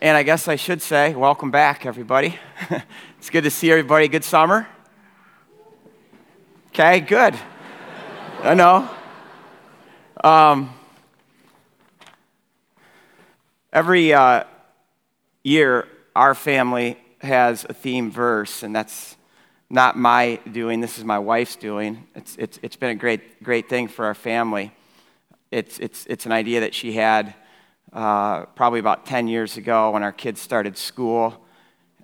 And I guess I should say, welcome back, everybody. it's good to see everybody. Good summer? Okay, good. I know. Um, every uh, year, our family has a theme verse, and that's not my doing. This is my wife's doing. It's, it's, it's been a great, great thing for our family. It's, it's, it's an idea that she had uh, probably about 10 years ago when our kids started school.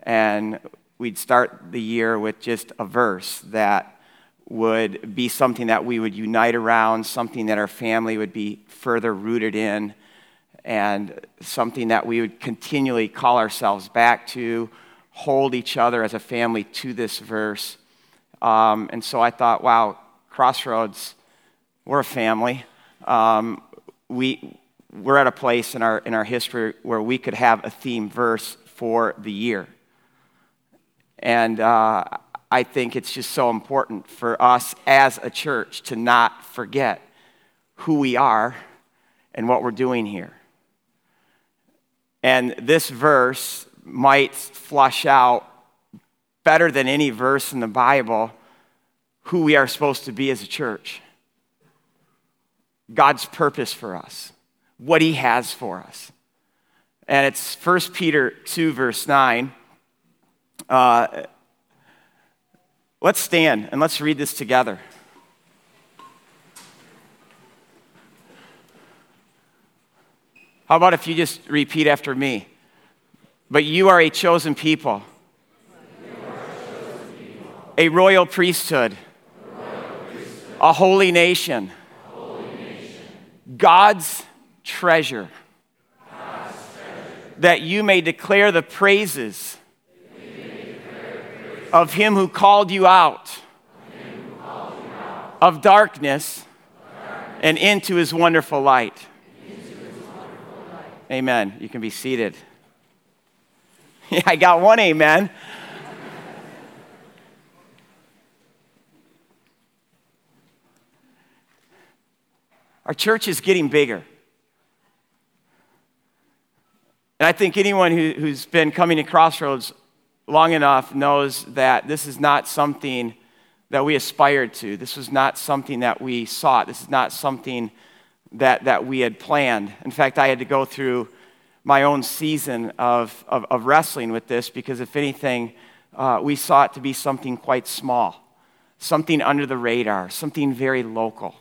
And we'd start the year with just a verse that would be something that we would unite around, something that our family would be further rooted in, and something that we would continually call ourselves back to, hold each other as a family to this verse. Um, and so I thought, wow, Crossroads, we're a family. Um, we, we're at a place in our, in our history where we could have a theme verse for the year. And uh, I think it's just so important for us as a church to not forget who we are and what we're doing here. And this verse might flush out better than any verse in the Bible who we are supposed to be as a church. God's purpose for us, what He has for us. And it's 1 Peter 2, verse 9. Uh, let's stand and let's read this together. How about if you just repeat after me? But you are a chosen people, a royal priesthood, a holy nation, God's treasure, that you may declare the praises of him who called you out of darkness and into his wonderful light. Amen. You can be seated. Yeah, I got one amen. Our church is getting bigger. And I think anyone who, has been coming to Crossroads long enough knows that this is not something that we aspired to. This was not something that we sought. This is not something that, that we had planned. In fact, I had to go through my own season of, of, of wrestling with this because, if anything, uh, we saw it to be something quite small, something under the radar, something very local.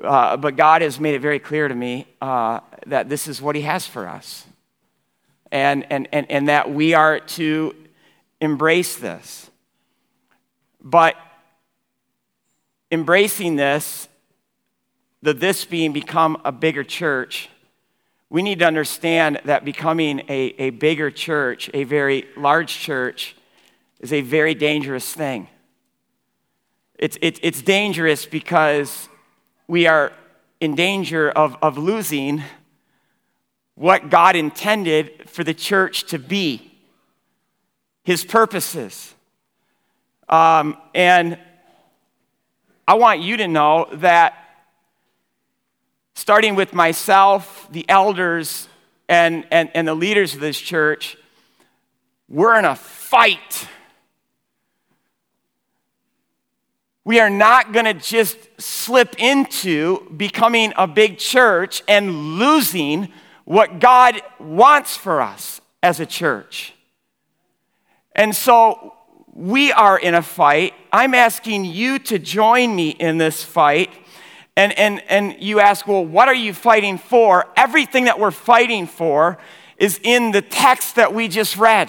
Uh, but God has made it very clear to me uh, that this is what He has for us. And, and, and, and that we are to embrace this. But embracing this, the this being become a bigger church, we need to understand that becoming a, a bigger church, a very large church, is a very dangerous thing. It's, it, it's dangerous because we are in danger of, of losing what God intended for the church to be, His purposes. Um, and I want you to know that starting with myself, the elders, and, and, and the leaders of this church, we're in a fight. We are not going to just slip into becoming a big church and losing what God wants for us as a church. And so we are in a fight. I'm asking you to join me in this fight and, and, and you ask, well, what are you fighting for? Everything that we're fighting for is in the text that we just read.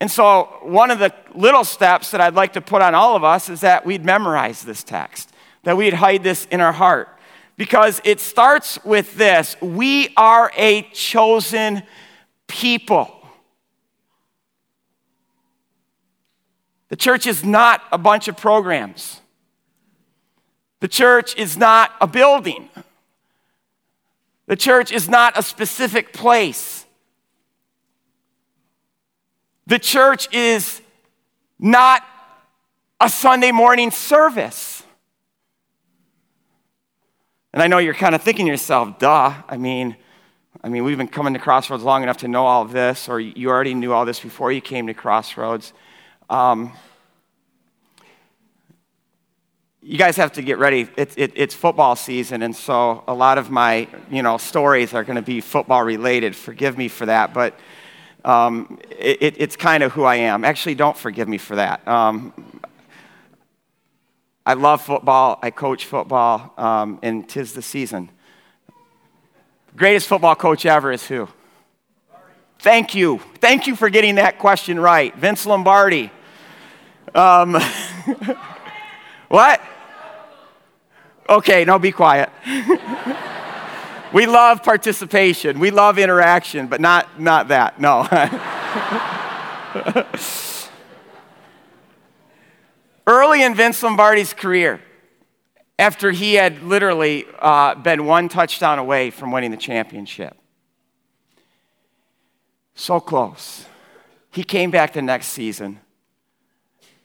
And so, one of the little steps that I'd like to put on all of us is that we'd memorize this text, that we'd hide this in our heart. Because it starts with this we are a chosen people. The church is not a bunch of programs. The church is not a building. The church is not a specific place. The church is not a Sunday morning service. And I know you're kind of thinking to yourself, duh. I mean, I mean, we've been coming to Crossroads long enough to know all of this, or you already knew all this before you came to Crossroads. Um, you guys have to get ready. It, it, it's football season, and so a lot of my you know stories are going to be football related. Forgive me for that, but um, it, it's kind of who I am. Actually, don't forgive me for that. Um, I love football. I coach football, um, and tis the season. Greatest football coach ever is who? Thank you. Thank you for getting that question right. Vince Lombardi. Um, what? Okay, no, be quiet. we love participation. We love interaction, but not, not that. No. Early in Vince Lombardi's career, after he had literally uh, been one touchdown away from winning the championship. So close. He came back the next season,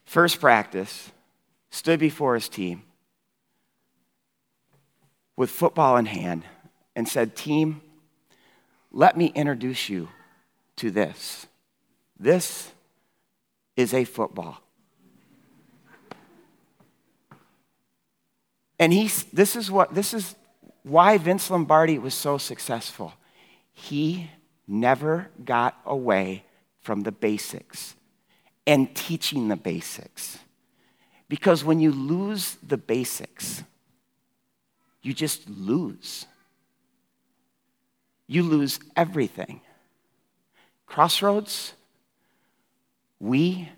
first practice, stood before his team with football in hand and said, Team, let me introduce you to this. This is a football. And he, this is what this is why Vince Lombardi was so successful. He never got away from the basics and teaching the basics. Because when you lose the basics, you just lose. You lose everything. Crossroads, we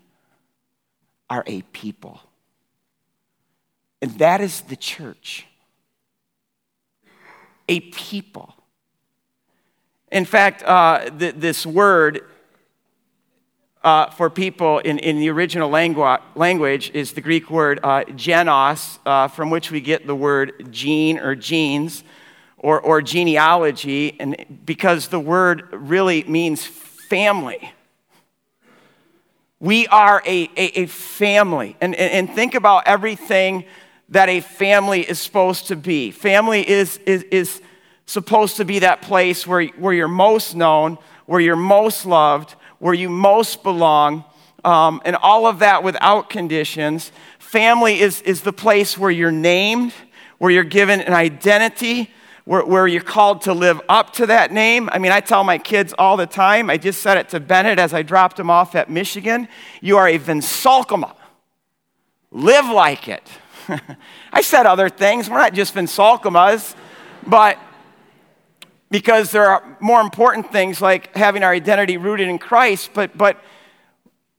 are a people. And that is the church a people. In fact, uh, th- this word uh, for people in, in the original langu- language is the Greek word uh, genos, uh, from which we get the word gene or genes or, or genealogy, and because the word really means family. We are a, a, a family. And, and, and think about everything that a family is supposed to be. Family is, is, is supposed to be that place where, where you're most known, where you're most loved, where you most belong, um, and all of that without conditions. Family is, is the place where you're named, where you're given an identity, where, where you're called to live up to that name. I mean, I tell my kids all the time, I just said it to Bennett as I dropped him off at Michigan you are a Vinsalkema. Live like it. I said other things. We're not just Vinsalkemas, but because there are more important things like having our identity rooted in Christ. But, but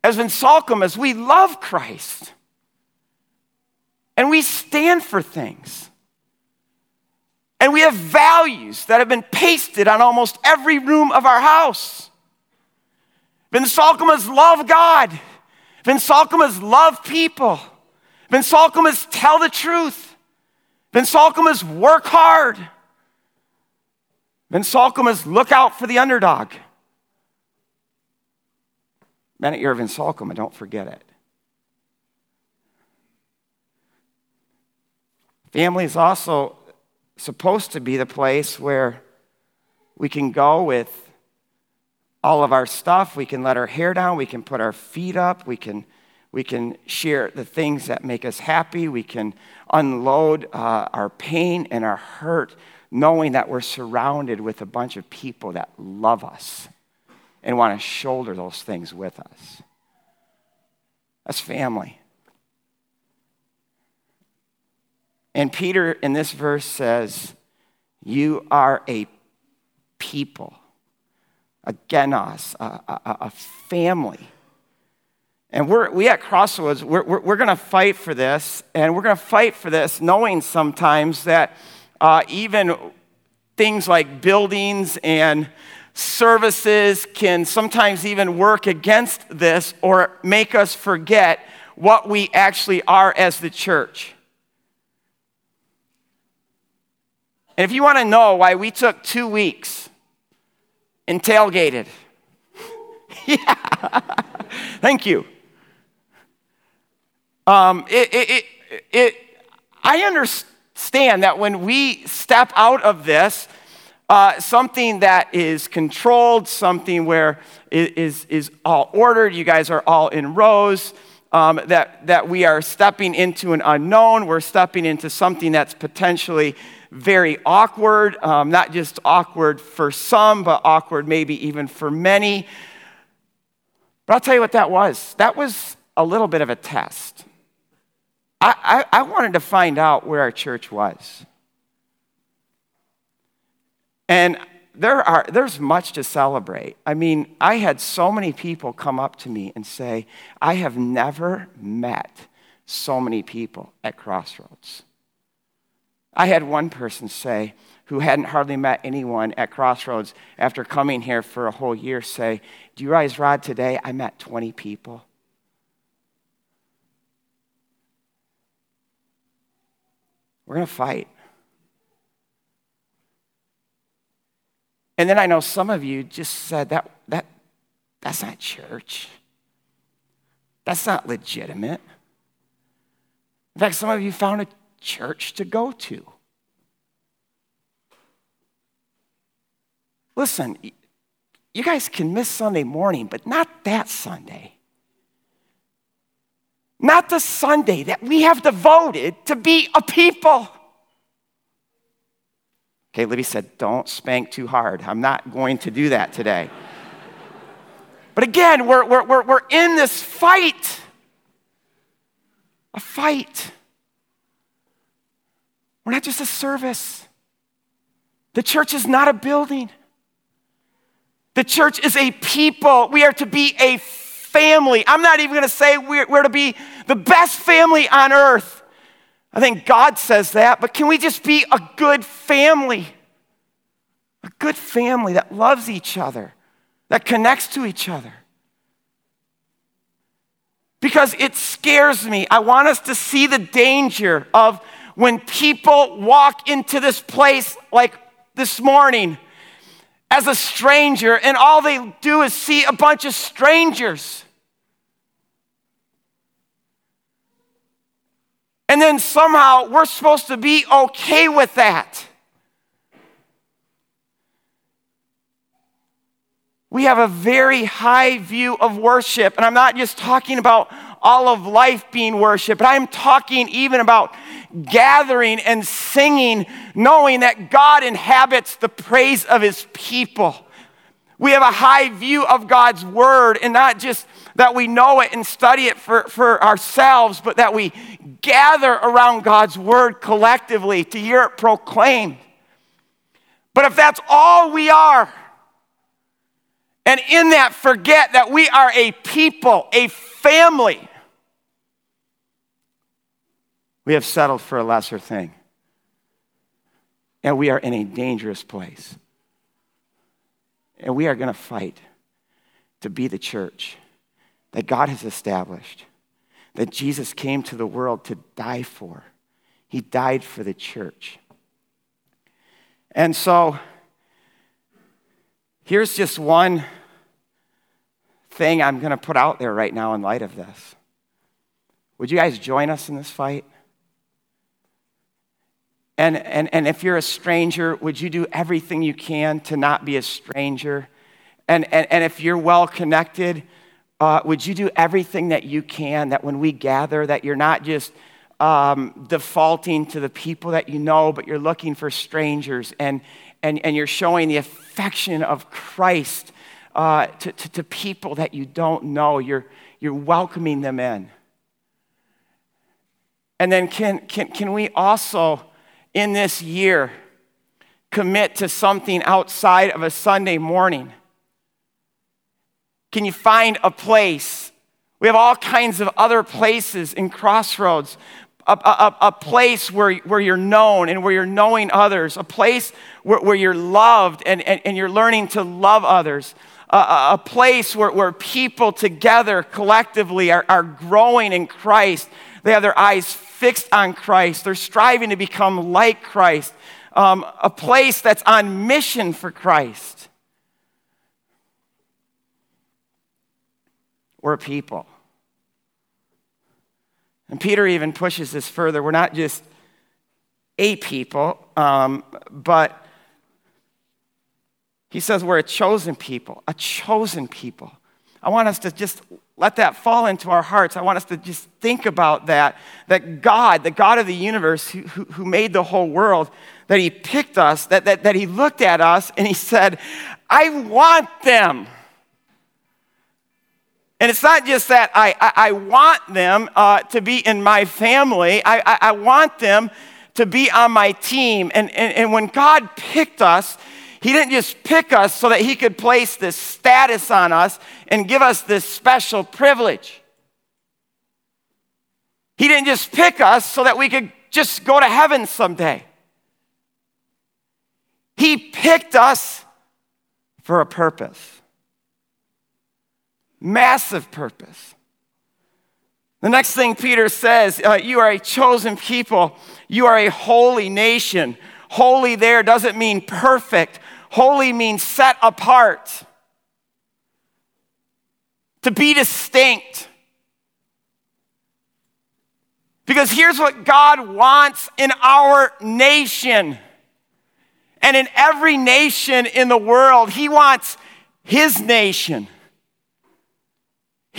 as Vinsalkemas, we love Christ. And we stand for things. And we have values that have been pasted on almost every room of our house. Vinsalkemas love God. Vinsalkemas love people. Vinsalkemas tell the truth. Vinsalkemas work hard. Vinsalkemas look out for the underdog. Bennett, you're a Vinsalkema, don't forget it. Family is also supposed to be the place where we can go with all of our stuff. We can let our hair down. We can put our feet up. We can we can share the things that make us happy. We can unload uh, our pain and our hurt, knowing that we're surrounded with a bunch of people that love us and want to shoulder those things with us. That's family. And Peter in this verse says, You are a people, a genos, a, a, a family and we're, we at Crossroads, we're, we're, we're going to fight for this. And we're going to fight for this knowing sometimes that uh, even things like buildings and services can sometimes even work against this or make us forget what we actually are as the church. And if you want to know why we took two weeks and tailgated, yeah, thank you. Um, it, it, it, it, I understand that when we step out of this, uh, something that is controlled, something where it is, is all ordered, you guys are all in rows, um, that, that we are stepping into an unknown, we're stepping into something that's potentially very awkward, um, not just awkward for some, but awkward maybe even for many. But I'll tell you what that was. That was a little bit of a test. I, I, I wanted to find out where our church was. And there are, there's much to celebrate. I mean, I had so many people come up to me and say, I have never met so many people at Crossroads. I had one person say, who hadn't hardly met anyone at Crossroads after coming here for a whole year, say, Do you realize, Rod, today I met 20 people? We're going to fight. And then I know some of you just said that, that that's not church. That's not legitimate. In fact, some of you found a church to go to. Listen, you guys can miss Sunday morning, but not that Sunday. Not the Sunday that we have devoted to be a people. Okay, Libby said, don't spank too hard. I'm not going to do that today. but again, we're, we're, we're, we're in this fight. A fight. We're not just a service. The church is not a building. The church is a people. We are to be a family. I'm not even going to say we're, we're to be the best family on earth. I think God says that, but can we just be a good family? A good family that loves each other, that connects to each other. Because it scares me. I want us to see the danger of when people walk into this place like this morning as a stranger, and all they do is see a bunch of strangers. And then somehow we're supposed to be okay with that. We have a very high view of worship. And I'm not just talking about all of life being worship, but I'm talking even about gathering and singing, knowing that God inhabits the praise of his people. We have a high view of God's word, and not just that we know it and study it for, for ourselves, but that we gather around God's word collectively to hear it proclaimed. But if that's all we are, and in that forget that we are a people, a family, we have settled for a lesser thing. And we are in a dangerous place. And we are going to fight to be the church that God has established, that Jesus came to the world to die for. He died for the church. And so, here's just one thing I'm going to put out there right now in light of this. Would you guys join us in this fight? And, and, and if you're a stranger, would you do everything you can to not be a stranger? And, and, and if you're well connected, uh, would you do everything that you can that when we gather, that you're not just um, defaulting to the people that you know, but you're looking for strangers and, and, and you're showing the affection of Christ uh, to, to, to people that you don't know. You're, you're welcoming them in. And then, can, can, can we also, in this year, commit to something outside of a Sunday morning? Can you find a place? We have all kinds of other places in Crossroads. A, a, a, place where, where you're known and where you're knowing others, a place where, where you're loved and, and, and you're learning to love others, a, a place where, where people together collectively are, are growing in Christ. They have their eyes fixed on Christ, they're striving to become like Christ, um, a place that's on mission for Christ. We're people. And Peter even pushes this further. We're not just a people, um, but he says we're a chosen people, a chosen people. I want us to just let that fall into our hearts. I want us to just think about that. That God, the God of the universe who, who, made the whole world, that He picked us, that, that, that He looked at us and He said, I want them. And it's not just that I, I, I want them uh, to be in my family, I, I, I, want them to be on my team. And, and, and when God picked us, He didn't just pick us so that He could place this status on us and give us this special privilege. He didn't just pick us so that we could just go to heaven someday. He picked us for a purpose massive purpose. The next thing Peter says, uh, you are a chosen people, you are a holy nation. Holy there doesn't mean perfect, holy means set apart, to be distinct. Because here's what God wants in our nation and in every nation in the world. He wants His nation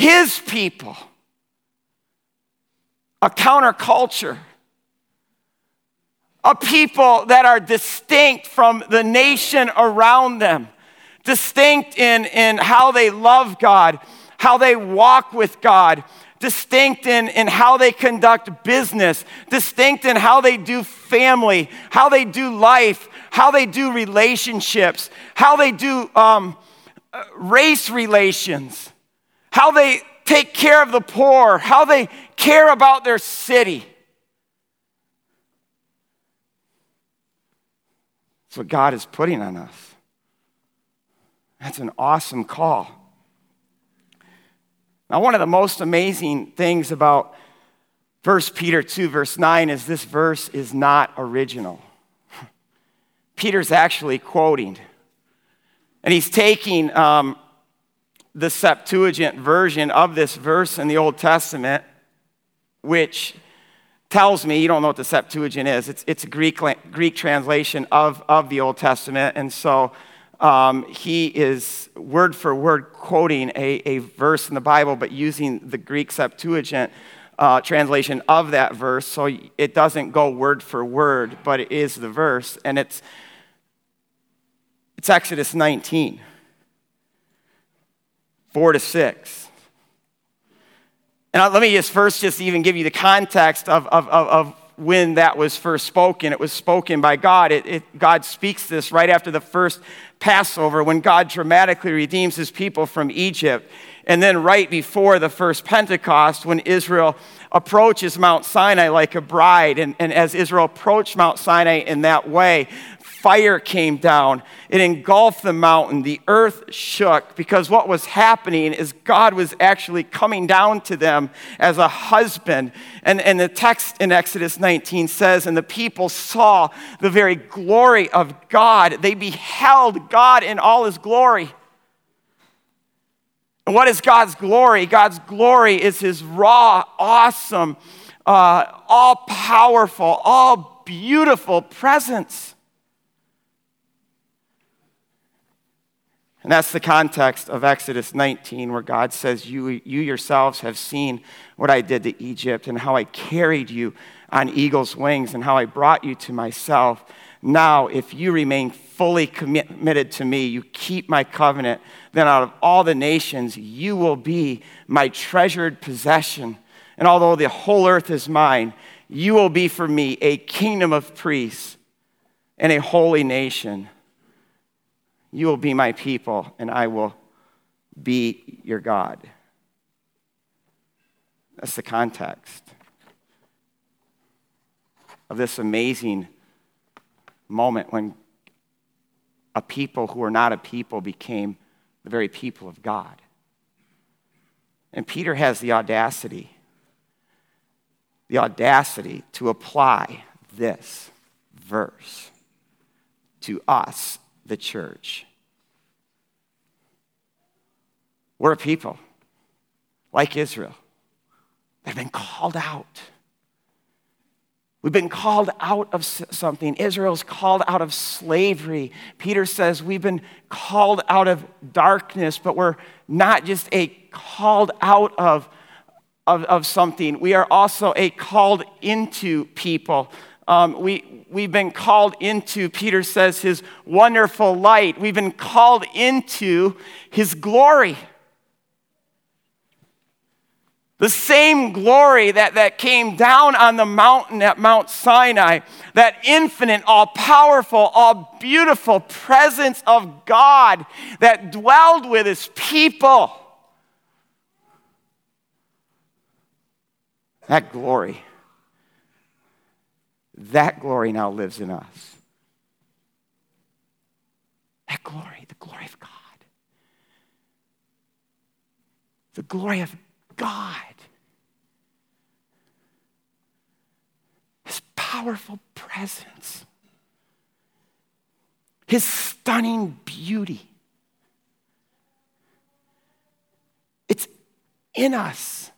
his people, a counterculture, a people that are distinct from the nation around them, distinct in, in how they love God, how they walk with God, distinct in, in how they conduct business, distinct in how they do family, how they do life, how they do relationships, how they do um, race relations how they take care of the poor, how they care about their city. That's what God is putting on us. That's an awesome call. Now, one of the most amazing things about 1 Peter 2, verse 9, is this verse is not original. Peter's actually quoting, and he's taking um, the Septuagint version of this verse in the Old Testament, which tells me, you don't know what the Septuagint is, it's, it's a Greek, Greek translation of, of the Old Testament. And so um, he is word for word quoting a, a verse in the Bible, but using the Greek Septuagint uh, translation of that verse. So it doesn't go word for word, but it is the verse. And it's, it's Exodus 19. 4 to 6. And let me just first just even give you the context of, of, of, of when that was first spoken. It was spoken by God. It, it, God speaks this right after the first Passover when God dramatically redeems his people from Egypt. And then right before the first Pentecost when Israel approaches Mount Sinai like a bride. And, and as Israel approached Mount Sinai in that way, fire came down. It engulfed the mountain. The earth shook because what was happening is God was actually coming down to them as a husband. And, and the text in Exodus 19 says, And the people saw the very glory of God. They beheld God in all his glory. And what is God's glory? God's glory is his raw, awesome, uh, all powerful, all beautiful presence. And that's the context of Exodus 19, where God says, you, you yourselves have seen what I did to Egypt and how I carried you on eagle's wings and how I brought you to myself. Now, if you remain fully committed to me, you keep my covenant, then out of all the nations, you will be my treasured possession. And although the whole earth is mine, you will be for me a kingdom of priests and a holy nation. You will be my people, and I will be your God. That's the context of this amazing moment when a people who were not a people became the very people of God. And Peter has the audacity, the audacity to apply this verse to us the church. We're a people like Israel that have been called out. We've been called out of something. Israel's called out of slavery. Peter says we've been called out of darkness, but we're not just a called out of, of, of something. We are also a called into people. Um, we, we've been called into, Peter says, his wonderful light. We've been called into his glory. The same glory that, that came down on the mountain at Mount Sinai, that infinite, all powerful, all beautiful presence of God that dwelled with his people. That glory, that glory now lives in us. That glory, the glory of God. The glory of God. His powerful presence, His stunning beauty. It's in us.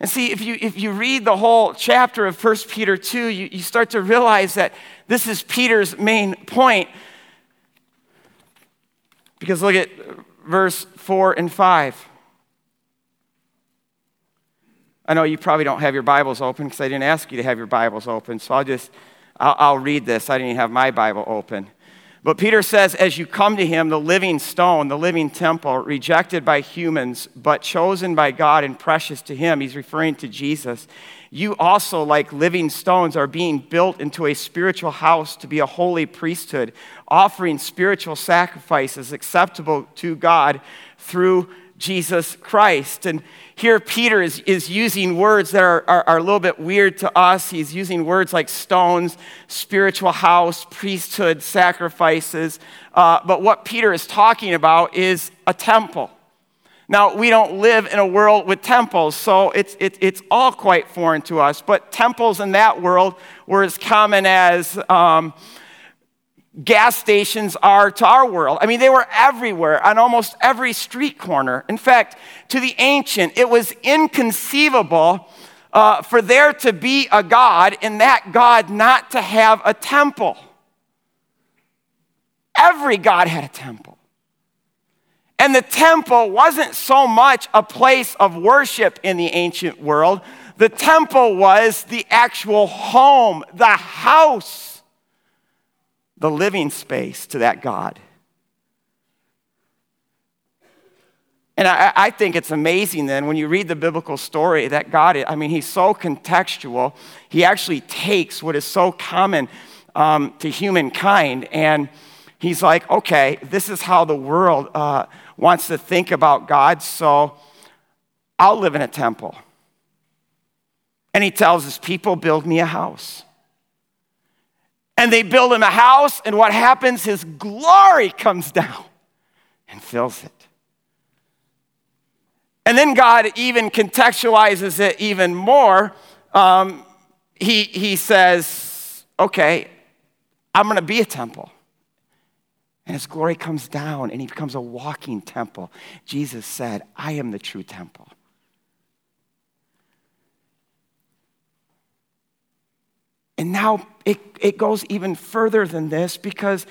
And see, if you, if you read the whole chapter of 1 Peter 2, you, you start to realize that this is Peter's main point. Because look at verse 4 and 5. I know you probably don't have your Bibles open because I didn't ask you to have your Bibles open, so I'll just, I'll, I'll read this. I didn't even have my Bible open. But Peter says, as you come to him, the living stone, the living temple, rejected by humans, but chosen by God and precious to him, he's referring to Jesus. You also, like living stones, are being built into a spiritual house to be a holy priesthood, offering spiritual sacrifices acceptable to God through Jesus Christ. And here Peter is, is using words that are, are, are, a little bit weird to us. He's using words like stones, spiritual house, priesthood, sacrifices. Uh, but what Peter is talking about is a temple. Now, we don't live in a world with temples, so it's, it, it's all quite foreign to us. But temples in that world were as common as. Um, gas stations are to our world. I mean, they were everywhere on almost every street corner. In fact, to the ancient, it was inconceivable uh, for there to be a God and that God not to have a temple. Every God had a temple. And the temple wasn't so much a place of worship in the ancient world, the temple was the actual home, the house the living space to that God. And I, I, think it's amazing then when you read the biblical story that God, I mean, He's so contextual. He actually takes what is so common um, to humankind and He's like, okay, this is how the world uh, wants to think about God, so I'll live in a temple. And He tells His people, build me a house and they build him a house, and what happens? His glory comes down and fills it. And then God even contextualizes it even more. Um, he, he says, okay, I'm going to be a temple. And his glory comes down and he becomes a walking temple. Jesus said, I am the true temple. And now it, it goes even further than this because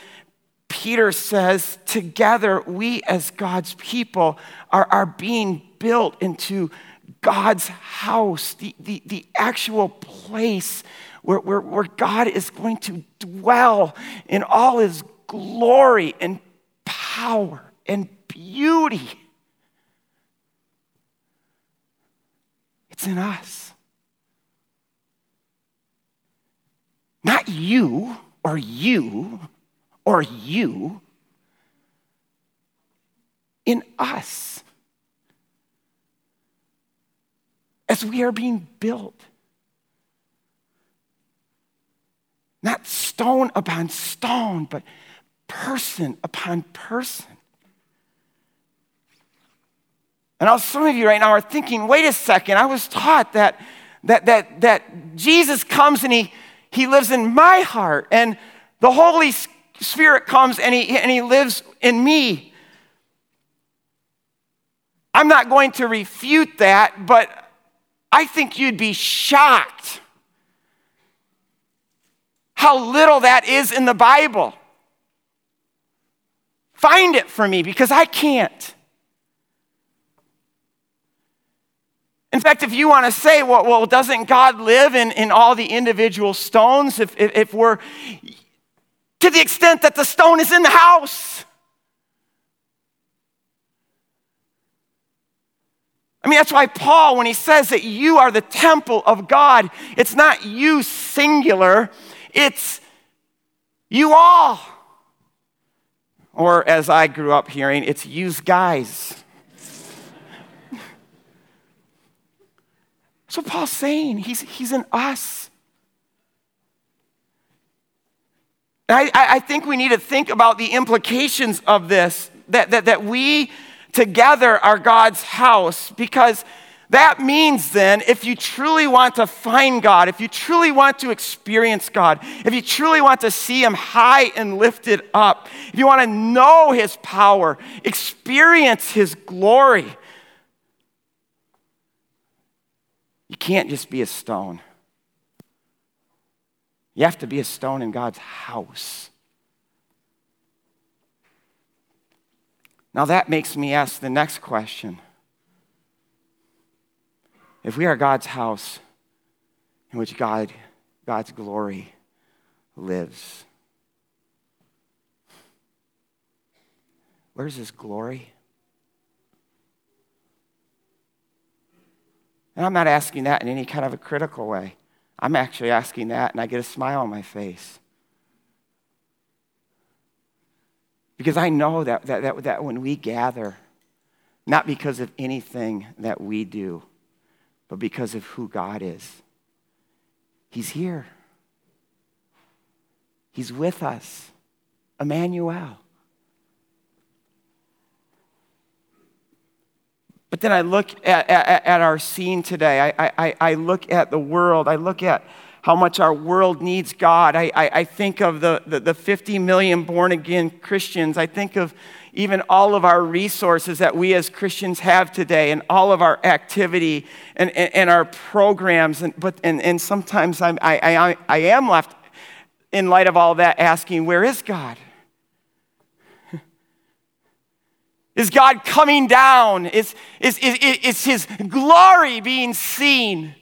Peter says, together, we as God's people are, are being built into God's house, the, the, the actual place where, where, where God is going to dwell in all his glory and power and beauty. It's in us. Not you or you or you. In us. As we are being built. Not stone upon stone, but person upon person. And now some of you right now are thinking, wait a second, I was taught that, that, that, that Jesus comes and he, he lives in my heart, and the Holy Spirit comes and he, and he lives in me. I'm not going to refute that, but I think you'd be shocked how little that is in the Bible. Find it for me because I can't. In fact, if you want to say, well, well doesn't God live in, in all the individual stones? If, if, if we're to the extent that the stone is in the house. I mean, that's why Paul, when he says that you are the temple of God, it's not you singular, it's you all. Or as I grew up hearing, it's use guys. That's what Paul's saying. He's, he's in us. I, I think we need to think about the implications of this that, that, that we together are God's house because that means then, if you truly want to find God, if you truly want to experience God, if you truly want to see Him high and lifted up, if you want to know His power, experience His glory, you can't just be a stone. You have to be a stone in God's house. Now that makes me ask the next question. If we are God's house in which God, God's glory lives, where's his glory? And I'm not asking that in any kind of a critical way. I'm actually asking that, and I get a smile on my face. Because I know that, that, that, that when we gather, not because of anything that we do, but because of who God is, He's here. He's with us. Emmanuel. But then I look at, at, at our scene today. I, I, I look at the world. I look at how much our world needs God. I, I, I think of the, the, the 50 million born again Christians. I think of even all of our resources that we as Christians have today and all of our activity and, and, and our programs. And, but, and, and sometimes I'm, I, I, I am left, in light of all that, asking, where is God? Is God coming down? Is, is, is, is His glory being seen?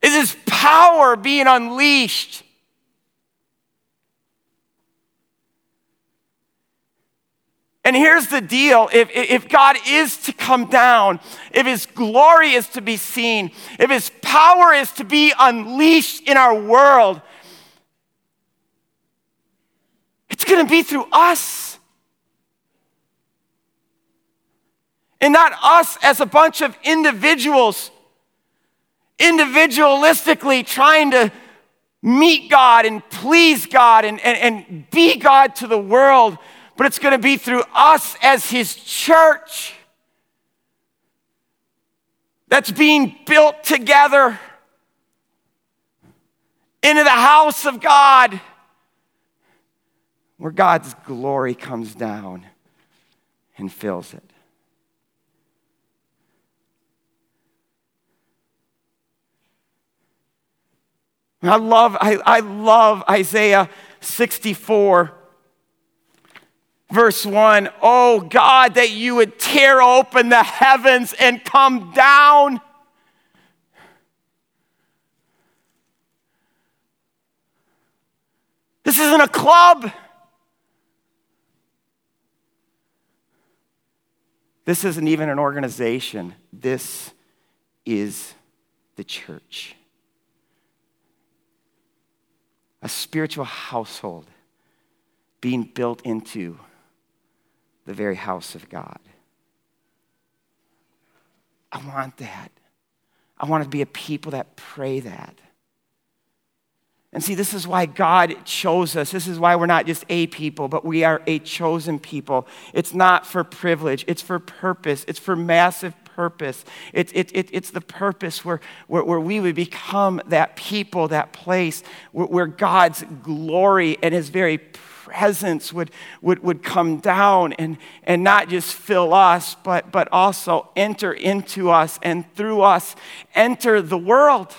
Is His power being unleashed? And here's the deal if, if God is to come down, if His glory is to be seen, if His power is to be unleashed in our world, it's going to be through us. And not us as a bunch of individuals, individualistically trying to meet God and please God and, and, and be God to the world, but it's going to be through us as His church that's being built together into the house of God where God's glory comes down and fills it. I love, I, I love Isaiah 64, verse 1. Oh God, that you would tear open the heavens and come down. This isn't a club. This isn't even an organization. This is the church. A spiritual household being built into the very house of God. I want that. I want to be a people that pray that. And see, this is why God chose us. This is why we're not just a people, but we are a chosen people. It's not for privilege, it's for purpose, it's for massive purpose. It, it, it, it's the purpose where, where, where, we would become that people, that place where, where God's glory and his very presence would, would, would come down and, and not just fill us, but, but also enter into us and through us enter the world.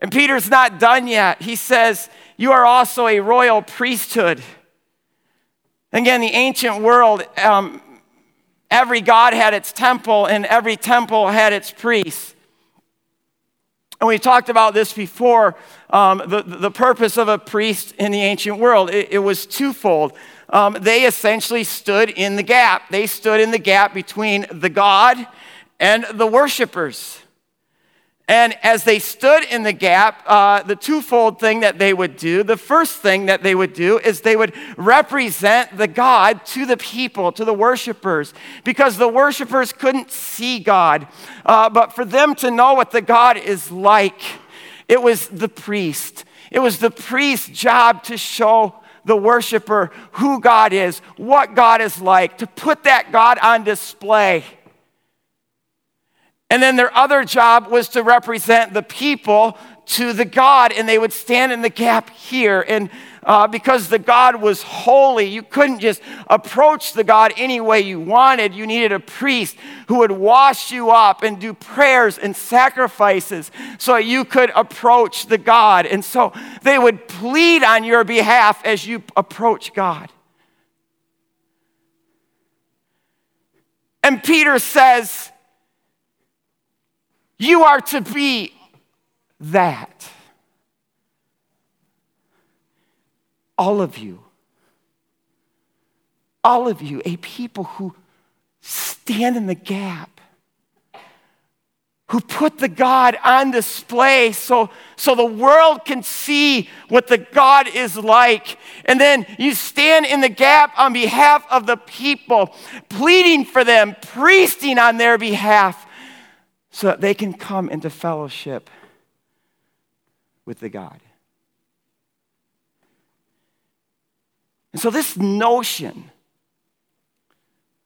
And Peter's not done yet. He says, You are also a royal priesthood. Again, the ancient world, um, every god had its temple, and every temple had its priests. And we talked about this before um, the, the purpose of a priest in the ancient world. It, it was twofold. Um, they essentially stood in the gap, they stood in the gap between the God and the worshipers. And as they stood in the gap, uh, the twofold thing that they would do, the first thing that they would do is they would represent the God to the people, to the worshipers, because the worshipers couldn't see God. Uh, but for them to know what the God is like, it was the priest. It was the priest's job to show the worshiper who God is, what God is like, to put that God on display. And then their other job was to represent the people to the God, and they would stand in the gap here. And uh, because the God was holy, you couldn't just approach the God any way you wanted. You needed a priest who would wash you up and do prayers and sacrifices so you could approach the God. And so they would plead on your behalf as you approach God. And Peter says, you are to be that. All of you. All of you, a people who stand in the gap, who put the God on display so, so the world can see what the God is like. And then you stand in the gap on behalf of the people, pleading for them, priesting on their behalf so that they can come into fellowship with the God. And so, this notion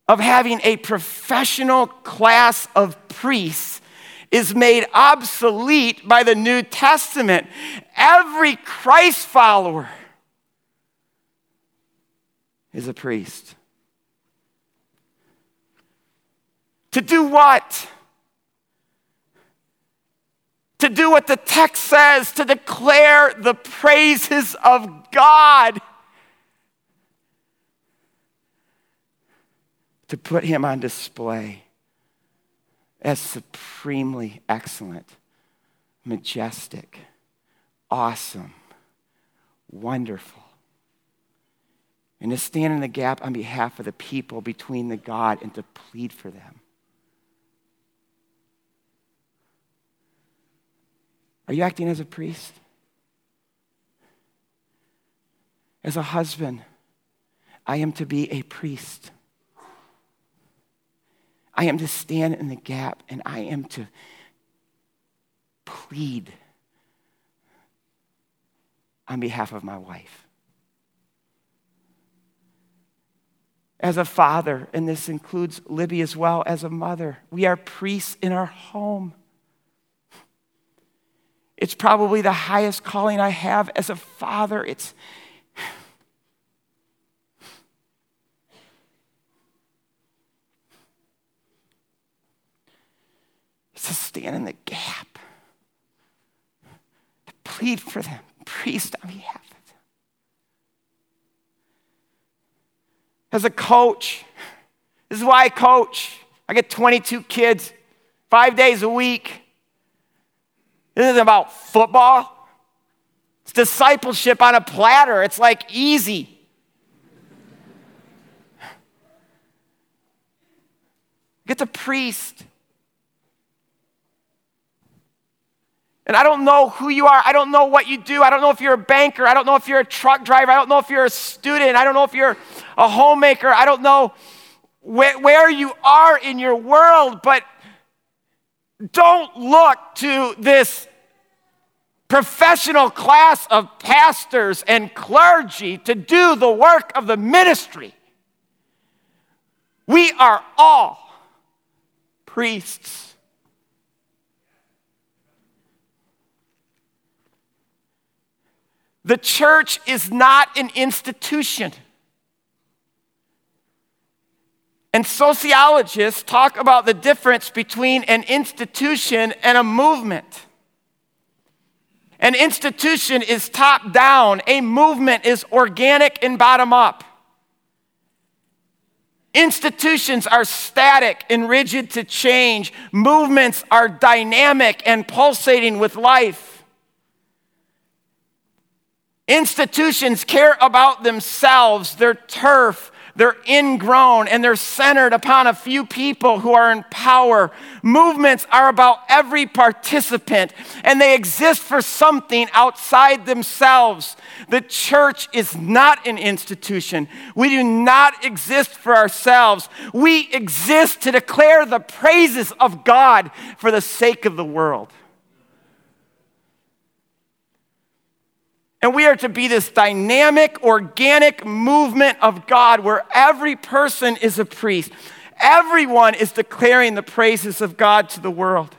of having a professional class of priests is made obsolete by the New Testament. Every Christ follower is a priest. To do what? To do what the text says, to declare the praises of God, to put him on display as supremely excellent, majestic, awesome, wonderful. And to stand in the gap on behalf of the people between the God and to plead for them. Are you acting as a priest? As a husband, I am to be a priest. I am to stand in the gap and I am to plead on behalf of my wife. As a father, and this includes Libby as well, as a mother, we are priests in our home. It's probably the highest calling I have as a father. It's to stand in the gap, to plead for them, priest on behalf of them. As a coach, this is why I coach. I get 22 kids, five days a week. This isn't about football. It's discipleship on a platter. It's like easy. Get the priest. And I don't know who you are. I don't know what you do. I don't know if you're a banker. I don't know if you're a truck driver. I don't know if you're a student. I don't know if you're a homemaker. I don't know where, where you are in your world, but don't look to this professional class of pastors and clergy to do the work of the ministry. We are all priests. The church is not an institution. And sociologists talk about the difference between an institution and a movement. An institution is top down, a movement is organic and bottom up. Institutions are static and rigid to change. Movements are dynamic and pulsating with life. Institutions care about themselves, their turf, they're ingrown and they're centered upon a few people who are in power. Movements are about every participant and they exist for something outside themselves. The church is not an institution. We do not exist for ourselves. We exist to declare the praises of God for the sake of the world. And we are to be this dynamic, organic movement of God where every person is a priest. Everyone is declaring the praises of God to the world.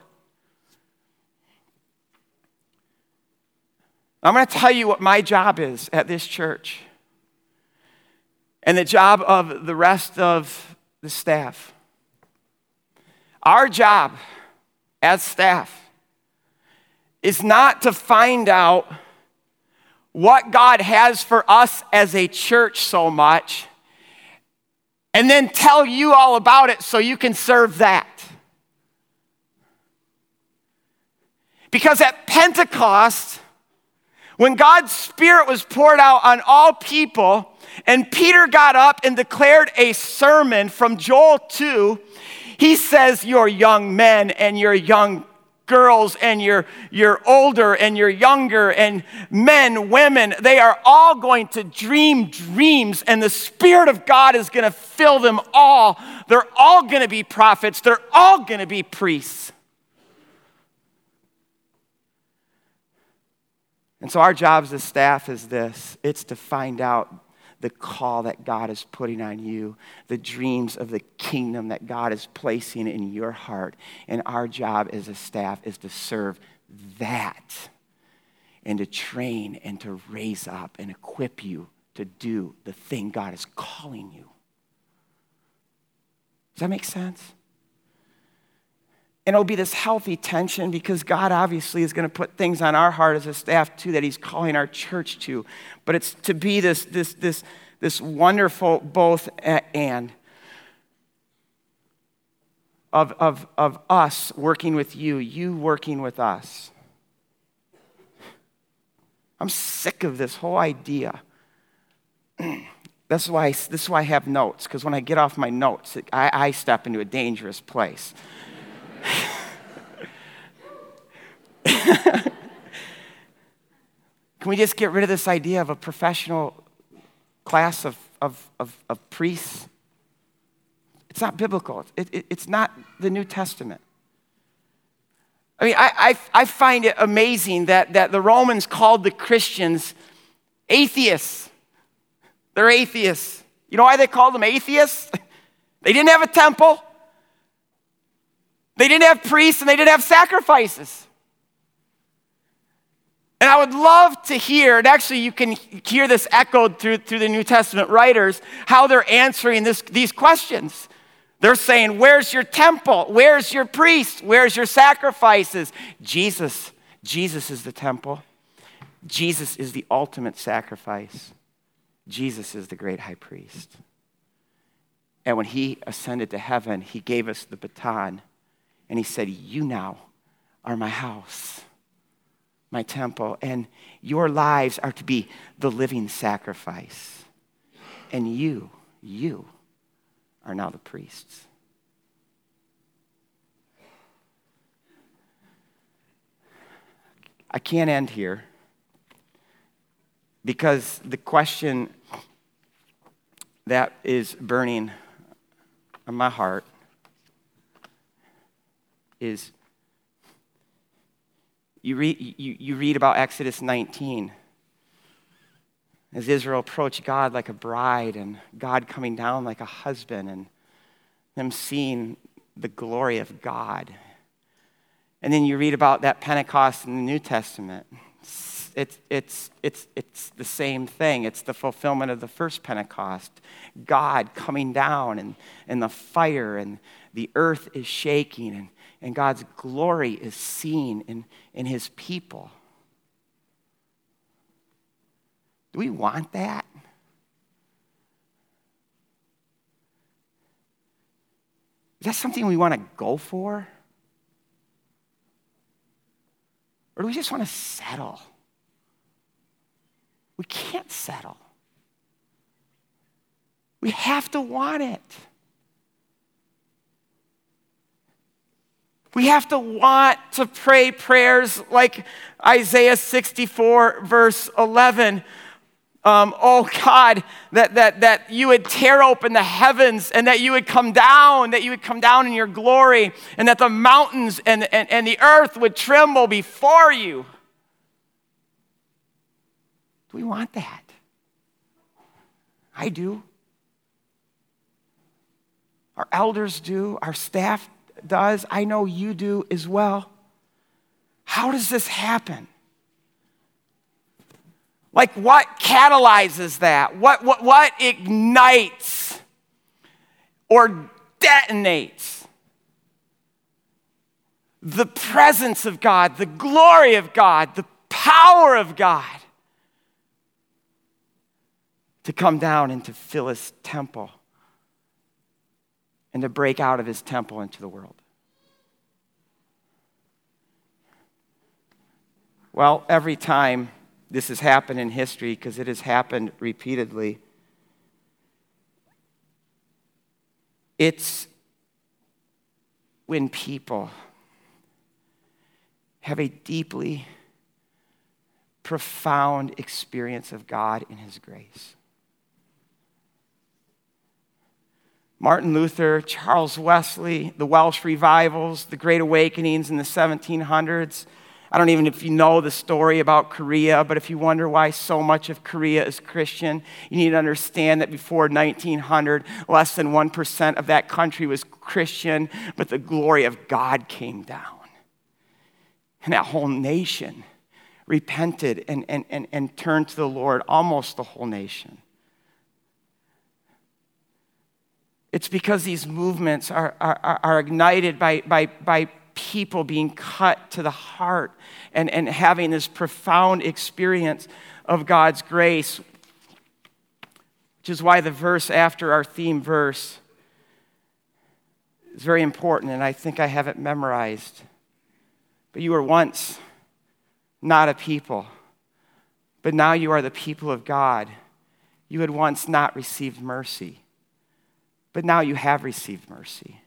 I'm going to tell you what my job is at this church and the job of the rest of the staff. Our job as staff is not to find out what God has for us as a church so much and then tell you all about it so you can serve that. Because at Pentecost, when God's Spirit was poured out on all people, and Peter got up and declared a sermon from Joel 2, he says, You're young men and you're young girls and you're, you're older and you're younger and men, women, they are all going to dream dreams and the Spirit of God is going to fill them all. They're all going to be prophets. They're all going to be priests. And so our job as staff is this it's to find out the call that God is putting on you, the dreams of the kingdom that God is placing in your heart. And our job as a staff is to serve that and to train and to raise up and equip you to do the thing God is calling you. Does that make sense? And it'll be this healthy tension because God obviously is going to put things on our heart as a staff too that He's calling our church to. But it's to be this, this, this, this wonderful both and of, of, of us working with you, you working with us. I'm sick of this whole idea. That's why, this is why I have notes, because when I get off my notes, I, I step into a dangerous place. Can we just get rid of this idea of a professional class of, of, of, of priests? It's not biblical. It, it, it's not the New Testament. I mean, I, I, I find it amazing that, that the Romans called the Christians atheists. They're atheists. You know why they called them atheists? They didn't have a temple. They didn't have priests and they didn't have sacrifices. And I would love to hear, and actually you can hear this echoed through, through the New Testament writers, how they're answering this, these questions. They're saying, Where's your temple? Where's your priest? Where's your sacrifices? Jesus, Jesus is the temple. Jesus is the ultimate sacrifice. Jesus is the great high priest. And when he ascended to heaven, he gave us the baton and he said, You now are my house, my temple, and your lives are to be the living sacrifice. And you, you are now the priests. I can't end here because the question that is burning on my heart is you read, you, you read about Exodus 19 as Israel approached God like a bride and God coming down like a husband and them seeing the glory of God. And then you read about that Pentecost in the New Testament. it's, it's, it's, it's the same thing. It's the fulfillment of the first Pentecost. God coming down and, and the fire and the earth is shaking and, and God's glory is seen in, in his people. Do we want that? Is that something we want to go for? Or do we just want to settle? We can't settle. We have to want it. We have to want to pray prayers like Isaiah 64, verse 11. Um, oh God, that, that, that you would tear open the heavens and that you would come down, that you would come down in your glory, and that the mountains and, and, and the earth would tremble before you. Do we want that? I do. Our elders do. Our staff does. I know you do as well. How does this happen? Like, what catalyzes that? What, what, what ignites or detonates the presence of God, the glory of God, the power of God to come down and to fill his temple? And to break out of his temple into the world. Well, every time this has happened in history, because it has happened repeatedly, it's when people have a deeply profound experience of God in His grace. Martin Luther, Charles Wesley, the Welsh revivals, the Great Awakenings in the 1700s. I don't even know if you know the story about Korea, but if you wonder why so much of Korea is Christian, you need to understand that before 1900, less than 1% of that country was Christian, but the glory of God came down. And that whole nation repented and, and, and, and turned to the Lord, almost the whole nation. It's because these movements are, are, are ignited by, by, by people being cut to the heart and, and having this profound experience of God's grace, which is why the verse after our theme verse is very important, and I think I have it memorized. But you were once not a people, but now you are the people of God. You had once not received mercy but now you have received mercy.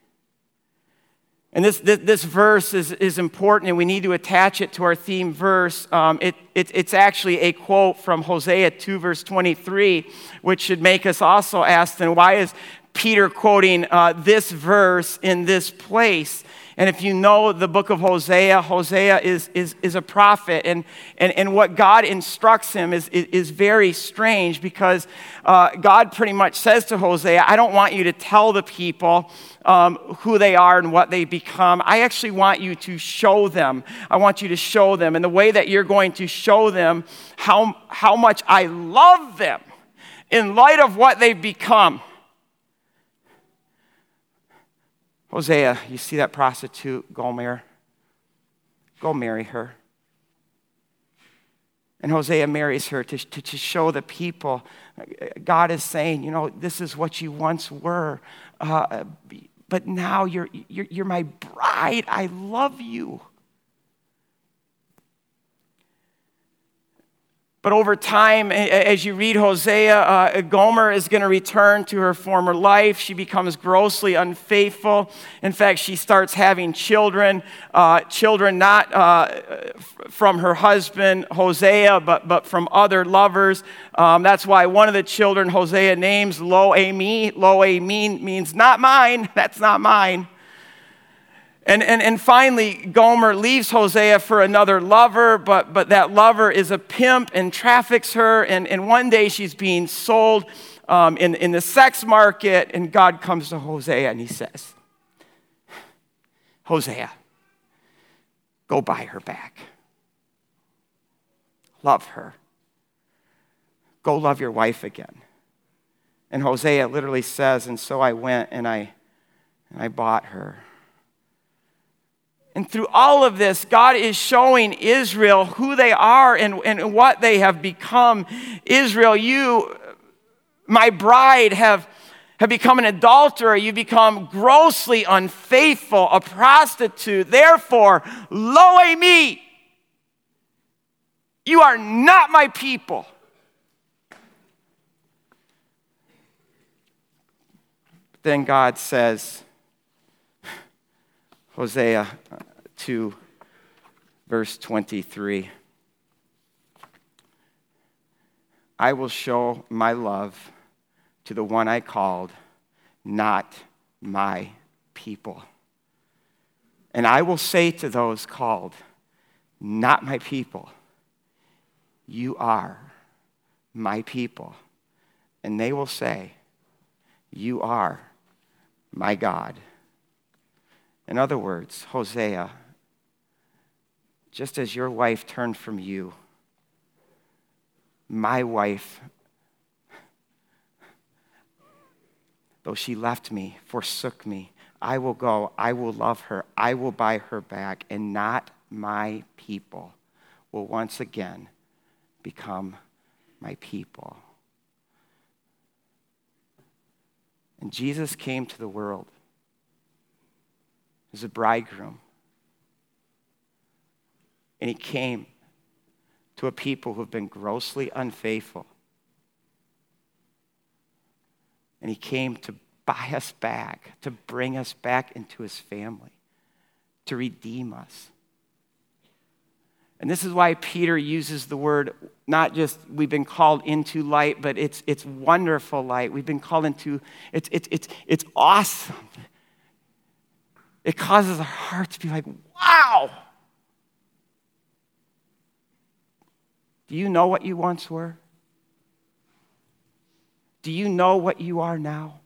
And this, this, this, verse is, is important, and we need to attach it to our theme verse. Um, it, it, it's actually a quote from Hosea 2, verse 23, which should make us also ask then, why is Peter quoting uh, this verse in this place? And if you know the book of Hosea, Hosea is, is, is a prophet. And, and, and what God instructs him is, is, is very strange because uh, God pretty much says to Hosea, I don't want you to tell the people um, who they are and what they become. I actually want you to show them. I want you to show them. And the way that you're going to show them how, how much I love them in light of what they've become Hosea, you see that prostitute, Gomer? Go marry her. And Hosea marries her to, to, to, show the people. God is saying, you know, this is what you once were, uh, but now you're, you're, you're my bride. I love you. But over time, as you read Hosea, uh, Gomer is going to return to her former life. She becomes grossly unfaithful. In fact, she starts having children, uh, children not uh, from her husband, Hosea, but, but from other lovers. Um, that's why one of the children Hosea names Lo Ami. Lo Ami means not mine. That's not mine. And, and, and finally, Gomer leaves Hosea for another lover, but, but that lover is a pimp and traffics her. And, and one day she's being sold um, in, in the sex market, and God comes to Hosea and he says, Hosea, go buy her back. love her. Go love your wife again. And Hosea literally says, And so I went and I, and I bought her. And through all of this, God is showing Israel who they are and, and what they have become. Israel, you, my bride, have, have become an adulterer. You become grossly unfaithful, a prostitute. Therefore, Lo Ami. You are not my people. then God says, Hosea uh, 2, verse 23 I will show my love to the one I called, not my people. And I will say to those called, not my people, you are my people. And they will say, You are my God. In other words, Hosea, just as your wife turned from you, my wife, though she left me, forsook me, I will go, I will love her, I will buy her back, and not my people will once again become my people. And Jesus came to the world as a bridegroom. And he came to a people who have been grossly unfaithful. And he came to buy us back, to bring us back into his family, to redeem us. And this is why Peter uses the word not just we've been called into light, but it's, it's wonderful light. We've been called into, it's, it's, it's, it's awesome. It causes our hearts to be like, wow. Do you know what you once were? Do you know what you are now?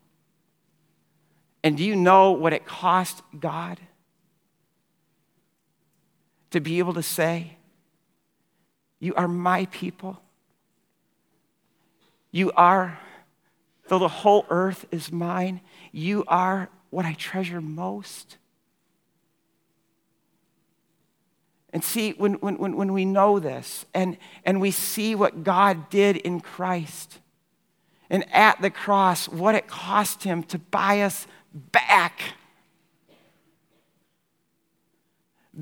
And do you know what it cost God to be able to say, you are my people. You are, though the whole earth is mine, you are what I treasure most. And see, when, when, when we know this and, and we see what God did in Christ and at the cross, what it cost him to buy us back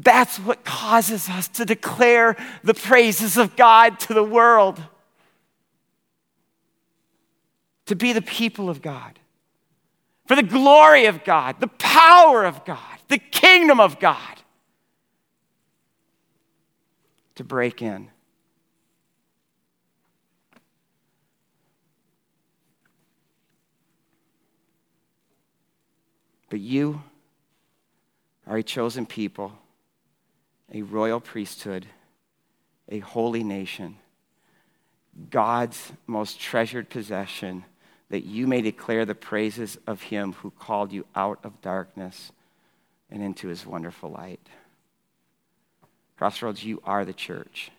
That's what causes us to declare the praises of God to the world. To be the people of God. For the glory of God, the power of God, the kingdom of God. To break in. But you are a chosen people a royal priesthood, a holy nation, God's most treasured possession, that you may declare the praises of him who called you out of darkness and into his wonderful light. Crossroads, you are the church.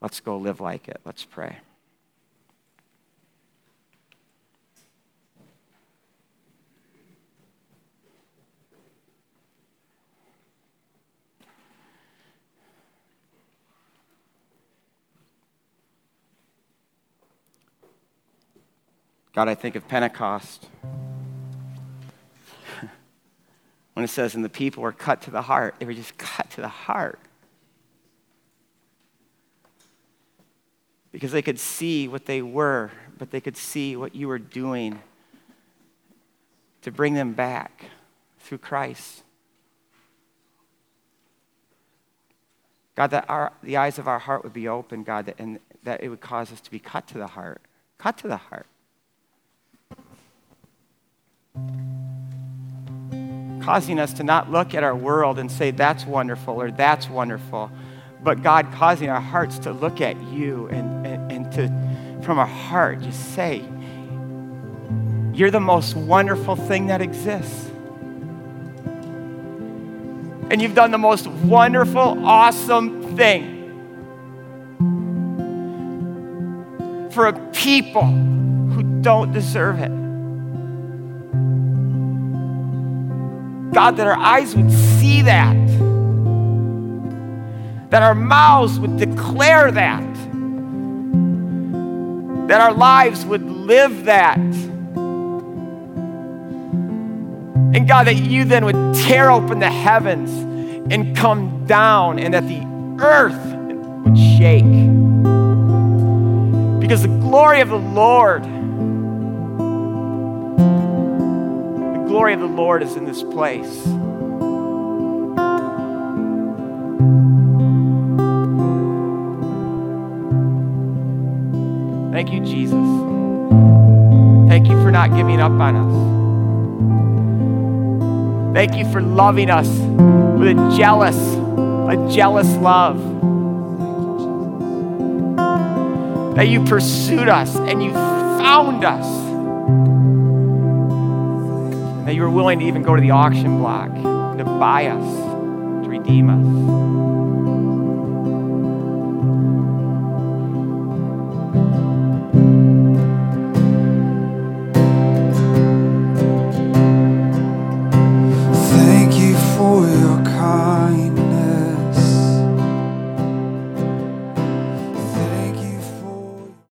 Let's go live like it. Let's pray. God, I think of Pentecost. When it says, and the people were cut to the heart, they were just cut to the heart. Because they could see what they were, but they could see what you were doing to bring them back through Christ. God, that our, the eyes of our heart would be open, God, that, and that it would cause us to be cut to the heart. Cut to the heart. Causing us to not look at our world and say, that's wonderful or that's wonderful, but God causing our hearts to look at you and, and, and to, from our heart, just say, You're the most wonderful thing that exists. And you've done the most wonderful, awesome thing. for a people who don't deserve it. God, that our eyes would see that, that our mouths would declare that, that our lives would live that. And God, that you then would tear open the heavens and come down, and that the earth would shake. Because the glory of the Lord, glory of the Lord is in this place. Thank you, Jesus. Thank you for not giving up on us. Thank you for loving us with a jealous, a jealous love. That you pursued us and you found us. You were willing to even go to the auction block to buy us, to redeem us.